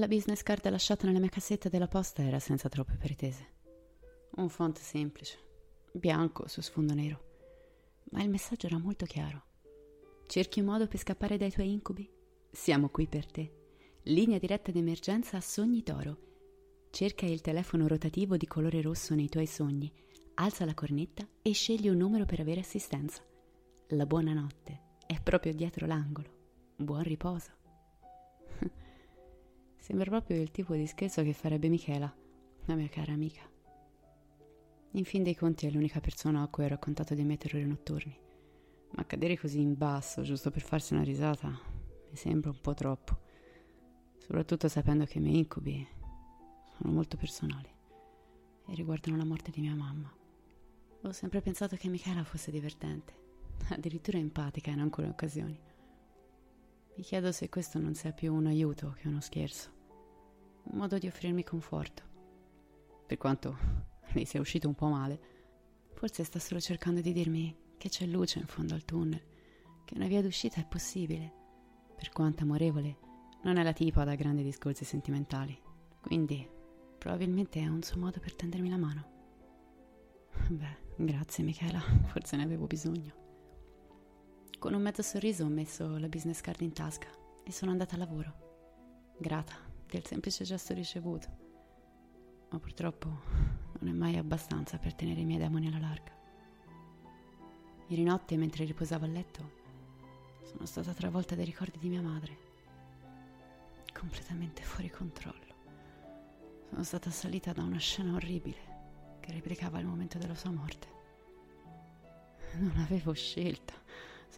La business card lasciata nella mia cassetta della posta era senza troppe pretese. Un font semplice, bianco su sfondo nero. Ma il messaggio era molto chiaro. Cerchi un modo per scappare dai tuoi incubi? Siamo qui per te. Linea diretta d'emergenza a Sogni Toro. Cerca il telefono rotativo di colore rosso nei tuoi sogni, alza la cornetta e scegli un numero per avere assistenza. La buonanotte è proprio dietro l'angolo. Buon riposo. Sembra proprio il tipo di scherzo che farebbe Michela, la mia cara amica. In fin dei conti è l'unica persona a cui ho raccontato dei miei terrori notturni, ma cadere così in basso giusto per farsi una risata mi sembra un po' troppo, soprattutto sapendo che i miei incubi sono molto personali e riguardano la morte di mia mamma. Ho sempre pensato che Michela fosse divertente, addirittura empatica in alcune occasioni. Mi chiedo se questo non sia più un aiuto che uno scherzo, un modo di offrirmi conforto. Per quanto lei sia uscito un po' male, forse sta solo cercando di dirmi che c'è luce in fondo al tunnel, che una via d'uscita è possibile. Per quanto amorevole, non è la tipa da grandi discorsi sentimentali, quindi probabilmente è un suo modo per tendermi la mano. Beh, grazie Michela, forse ne avevo bisogno. Con un mezzo sorriso ho messo la business card in tasca e sono andata a lavoro, grata del semplice gesto ricevuto. Ma purtroppo non è mai abbastanza per tenere i miei demoni alla larga. Ieri notte, mentre riposavo a letto, sono stata travolta dai ricordi di mia madre, completamente fuori controllo. Sono stata assalita da una scena orribile che replicava il momento della sua morte. Non avevo scelta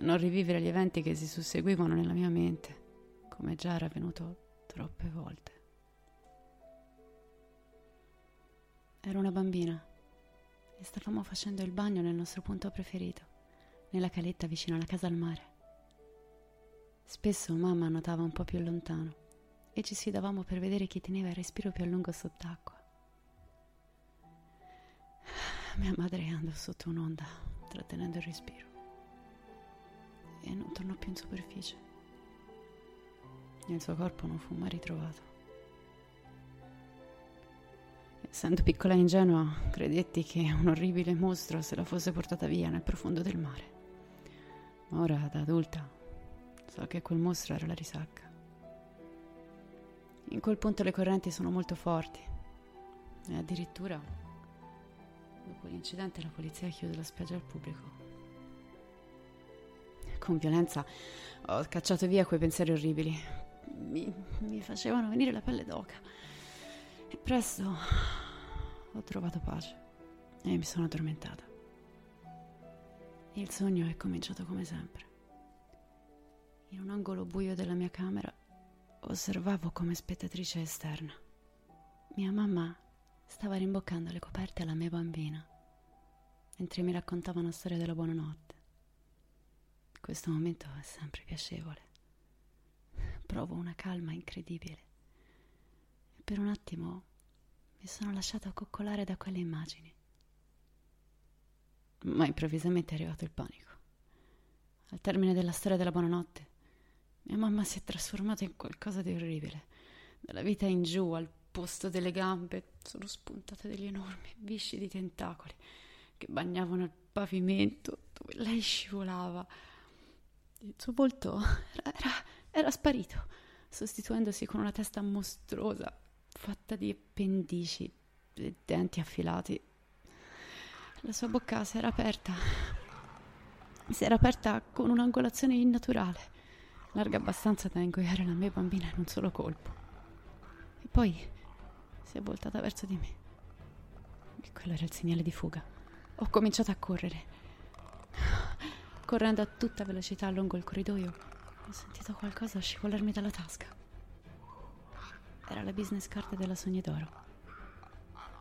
non rivivere gli eventi che si susseguivano nella mia mente, come già era avvenuto troppe volte. Ero una bambina e stavamo facendo il bagno nel nostro punto preferito, nella caletta vicino alla casa al mare. Spesso mamma nuotava un po' più lontano e ci sfidavamo per vedere chi teneva il respiro più a lungo sott'acqua. Mia madre andò sotto un'onda, trattenendo il respiro, e non tornò più in superficie. Il suo corpo non fu mai ritrovato. Essendo piccola e ingenua, credetti che un orribile mostro se la fosse portata via nel profondo del mare. Ma ora, da adulta, so che quel mostro era la risacca. In quel punto le correnti sono molto forti e addirittura dopo l'incidente la polizia chiude la spiaggia al pubblico. Con violenza ho cacciato via quei pensieri orribili. Mi, mi facevano venire la pelle d'oca. E presto ho trovato pace e mi sono addormentata. Il sogno è cominciato come sempre. In un angolo buio della mia camera osservavo come spettatrice esterna. Mia mamma stava rimboccando le coperte alla mia bambina, mentre mi raccontava una storia della buonanotte. Questo momento è sempre piacevole. Provo una calma incredibile. E per un attimo mi sono lasciata coccolare da quelle immagini. Ma improvvisamente è arrivato il panico. Al termine della storia della buonanotte, mia mamma si è trasformata in qualcosa di orribile. Dalla vita in giù, al posto delle gambe, sono spuntate degli enormi viscidi tentacoli che bagnavano il pavimento dove lei scivolava. Il suo volto era, era, sparito, sostituendosi con una testa mostruosa, fatta di appendici e denti affilati. La sua bocca si era aperta. Si era aperta con un'angolazione innaturale, larga abbastanza da ingoiare la mia bambina in un solo colpo. E poi si è voltata verso di me. E quello era il segnale di fuga. Ho cominciato a correre. Correndo a tutta velocità lungo il corridoio, ho sentito qualcosa scivolarmi dalla tasca. Era la business card della Sognedoro.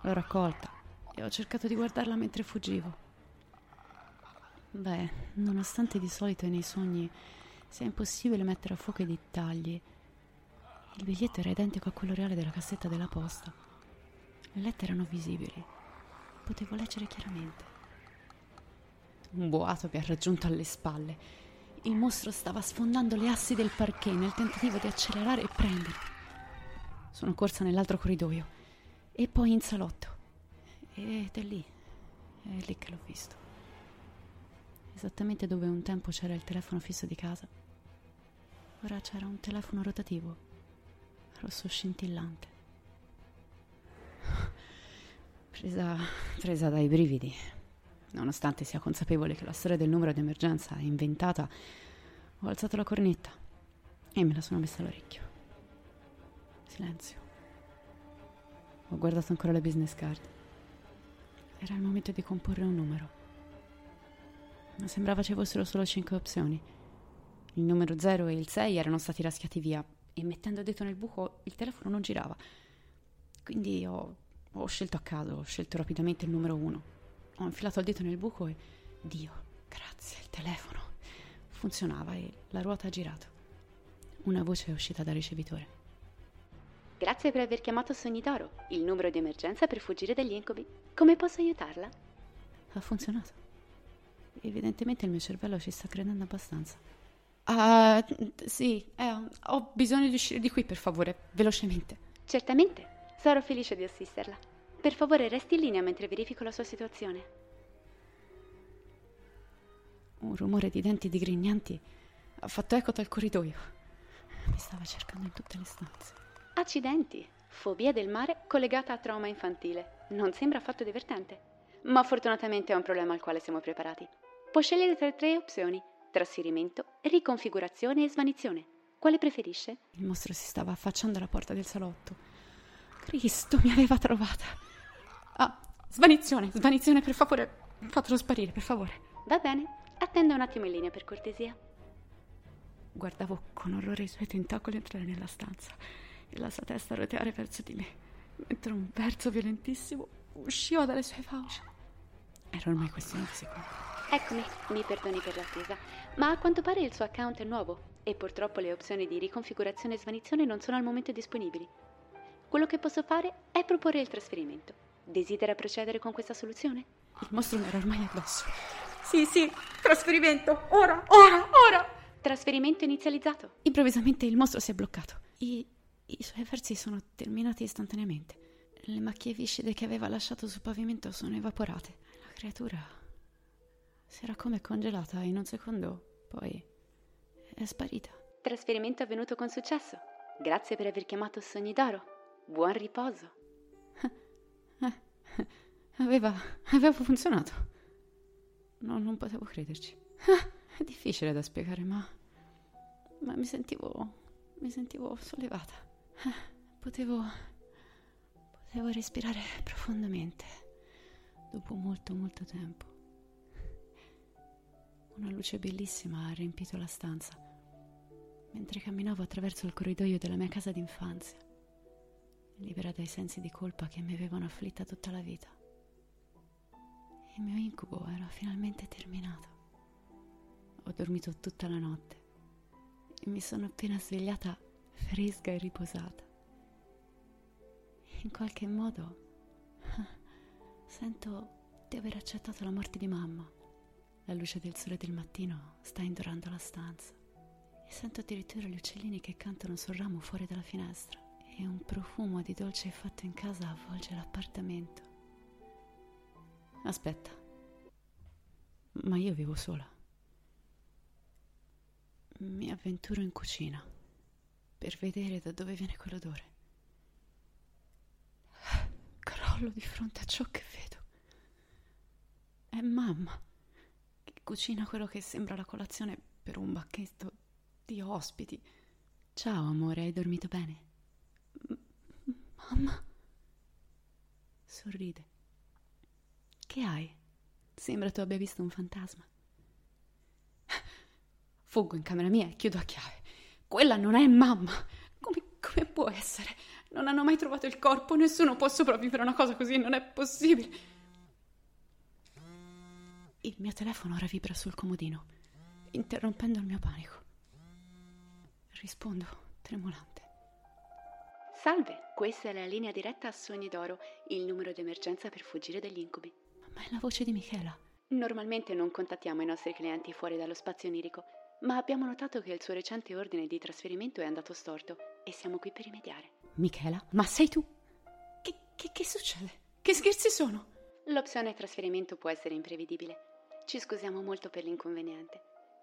L'ho raccolta e ho cercato di guardarla mentre fuggivo. Beh, nonostante di solito nei sogni sia impossibile mettere a fuoco i dettagli, il biglietto era identico a quello reale della cassetta della posta. Le lettere erano visibili. Potevo leggere chiaramente. Un boato mi ha raggiunto alle spalle. Il mostro stava sfondando le assi del parquet nel tentativo di accelerare e prendermi. Sono corsa nell'altro corridoio e poi in salotto. Ed è lì, è lì che l'ho visto esattamente dove un tempo c'era il telefono fisso di casa. Ora c'era un telefono rotativo, rosso scintillante. Presa, presa dai brividi, nonostante sia consapevole che la storia del numero d'emergenza è inventata, ho alzato la cornetta e me la sono messa all'orecchio. Silenzio. Ho guardato ancora la business card. Era il momento di comporre un numero ma sembrava ci fossero solo cinque opzioni. Il numero 0 e il 6 erano stati raschiati via e mettendo il dito nel buco il telefono non girava. Quindi ho, ho scelto a caso, ho scelto rapidamente il numero 1. Ho infilato il dito nel buco e... Dio, grazie, il telefono. Funzionava e la ruota ha girato. Una voce è uscita dal ricevitore. Grazie per aver chiamato Sogni d'Oro, il numero di emergenza per fuggire dagli incubi. Come posso aiutarla? Ha funzionato. Evidentemente il mio cervello ci sta credendo abbastanza. Ah, sì, eh, ho bisogno di uscire di qui, per favore, velocemente. Certamente, sarò felice di assisterla. Per favore, resti in linea mentre verifico la sua situazione. Un rumore di denti digrignanti ha fatto eco dal corridoio. Mi stava cercando in tutte le stanze. Accidenti! Fobia del mare collegata a trauma infantile. Non sembra affatto divertente. Ma fortunatamente è un problema al quale siamo preparati. Può scegliere tra tre opzioni: trasferimento, riconfigurazione e svanizione. Quale preferisce? Il mostro si stava affacciando alla porta del salotto. Cristo, mi aveva trovata. Ah, svanizione, svanizione, per favore. Fatelo sparire, per favore. Va bene, attenda un attimo in linea per cortesia. Guardavo con orrore i suoi tentacoli entrare nella stanza e la sua testa roteare verso di me, mentre un verso violentissimo usciva dalle sue fauci. Era ormai questione di secondi. Eccomi, mi perdoni per l'attesa, ma a quanto pare il suo account è nuovo e purtroppo le opzioni di riconfigurazione e svanizione non sono al momento disponibili. Quello che posso fare è proporre il trasferimento. Desidera procedere con questa soluzione? Il mostro mi era ormai addosso. Sì, sì, trasferimento, ora, ora, ora! Trasferimento inizializzato. Improvvisamente il mostro si è bloccato. I, i suoi versi sono terminati istantaneamente. Le macchie viscide che aveva lasciato sul pavimento sono evaporate. La creatura si era come congelata in un secondo, poi è sparita. Trasferimento avvenuto con successo. Grazie per aver chiamato Sogni d'Oro. Buon riposo. Aveva, aveva funzionato. No, non potevo crederci. è difficile da spiegare, ma, ma mi sentivo, mi sentivo sollevata. Potevo, potevo respirare profondamente dopo molto, molto tempo. Una luce bellissima ha riempito la stanza, mentre camminavo attraverso il corridoio della mia casa d'infanzia, libera dai sensi di colpa che mi avevano afflitta tutta la vita. Il mio incubo era finalmente terminato. Ho dormito tutta la notte e mi sono appena svegliata fresca e riposata. In qualche modo sento di aver accettato la morte di mamma la luce del sole del mattino sta indorando la stanza e sento addirittura gli uccellini che cantano sul ramo fuori dalla finestra e un profumo di dolce fatto in casa avvolge l'appartamento. Aspetta, ma io vivo sola. Mi avventuro in cucina per vedere da dove viene quell'odore. Crollo di fronte a ciò che vedo. È mamma cucina quello che sembra la colazione per un bacchetto di ospiti. Ciao amore, hai dormito bene? Mamma? Sorride. Che hai? Sembra tu abbia visto un fantasma. Fuggo in camera mia e chiudo a chiave. Quella non è mamma. Come, come può essere? Non hanno mai trovato il corpo, nessuno può sopravvivere a una cosa così, non è possibile. Il mio telefono ora vibra sul comodino, interrompendo il mio panico. Rispondo, tremolante. Salve, questa è la linea diretta a Sogni d'Oro, il numero d'emergenza per fuggire dagli incubi. Ma è la voce di Michela. Normalmente non contattiamo i nostri clienti fuori dallo spazio onirico, ma abbiamo notato che il suo recente ordine di trasferimento è andato storto e siamo qui per rimediare. Michela? Ma sei tu? Che, che, che succede? Che scherzi sono? L'opzione trasferimento può essere imprevedibile. Ci scusiamo molto per l'inconveniente.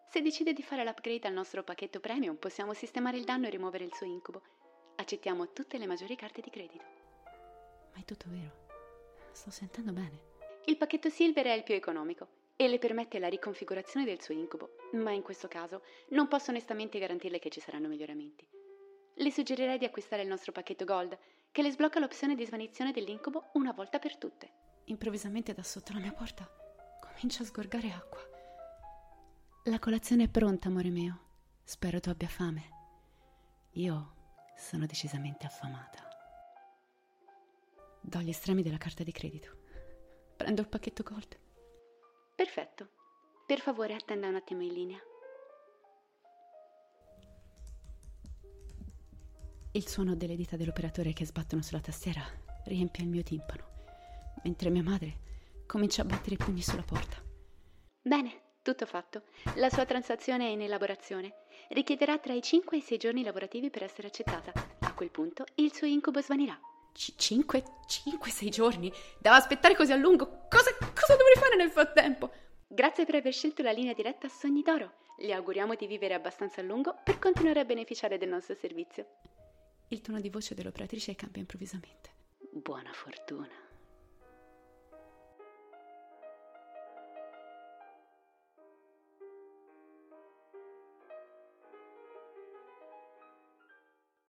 Se decide di fare l'upgrade al nostro pacchetto premium, possiamo sistemare il danno e rimuovere il suo incubo. Accettiamo tutte le maggiori carte di credito. Ma è tutto vero. Sto sentendo bene. Il pacchetto Silver è il più economico e le permette la riconfigurazione del suo incubo, ma in questo caso non posso onestamente garantirle che ci saranno miglioramenti. Le suggerirei di acquistare il nostro pacchetto Gold, che le sblocca l'opzione di svanizione dell'incubo una volta per tutte. Improvvisamente da sotto la mia porta comincia a sgorgare acqua. La colazione è pronta, amore mio. Spero tu abbia fame. Io sono decisamente affamata. Do gli estremi della carta di credito. Prendo il pacchetto Gold. Perfetto. Per favore attenda un attimo in linea. Il suono delle dita dell'operatore che sbattono sulla tastiera riempie il mio timpano, mentre mia madre comincia a battere i pugni sulla porta. Bene, tutto fatto. La sua transazione è in elaborazione. Richiederà tra i 5 e i 6 giorni lavorativi per essere accettata. A quel punto il suo incubo svanirà. C- 5, 5, 6 giorni? Devo aspettare così a lungo? Cosa, cosa dovrei fare nel frattempo? Grazie per aver scelto la linea diretta a Sogni d'Oro. Le auguriamo di vivere abbastanza a lungo per continuare a beneficiare del nostro servizio. Il tono di voce dell'operatrice cambia improvvisamente. Buona fortuna.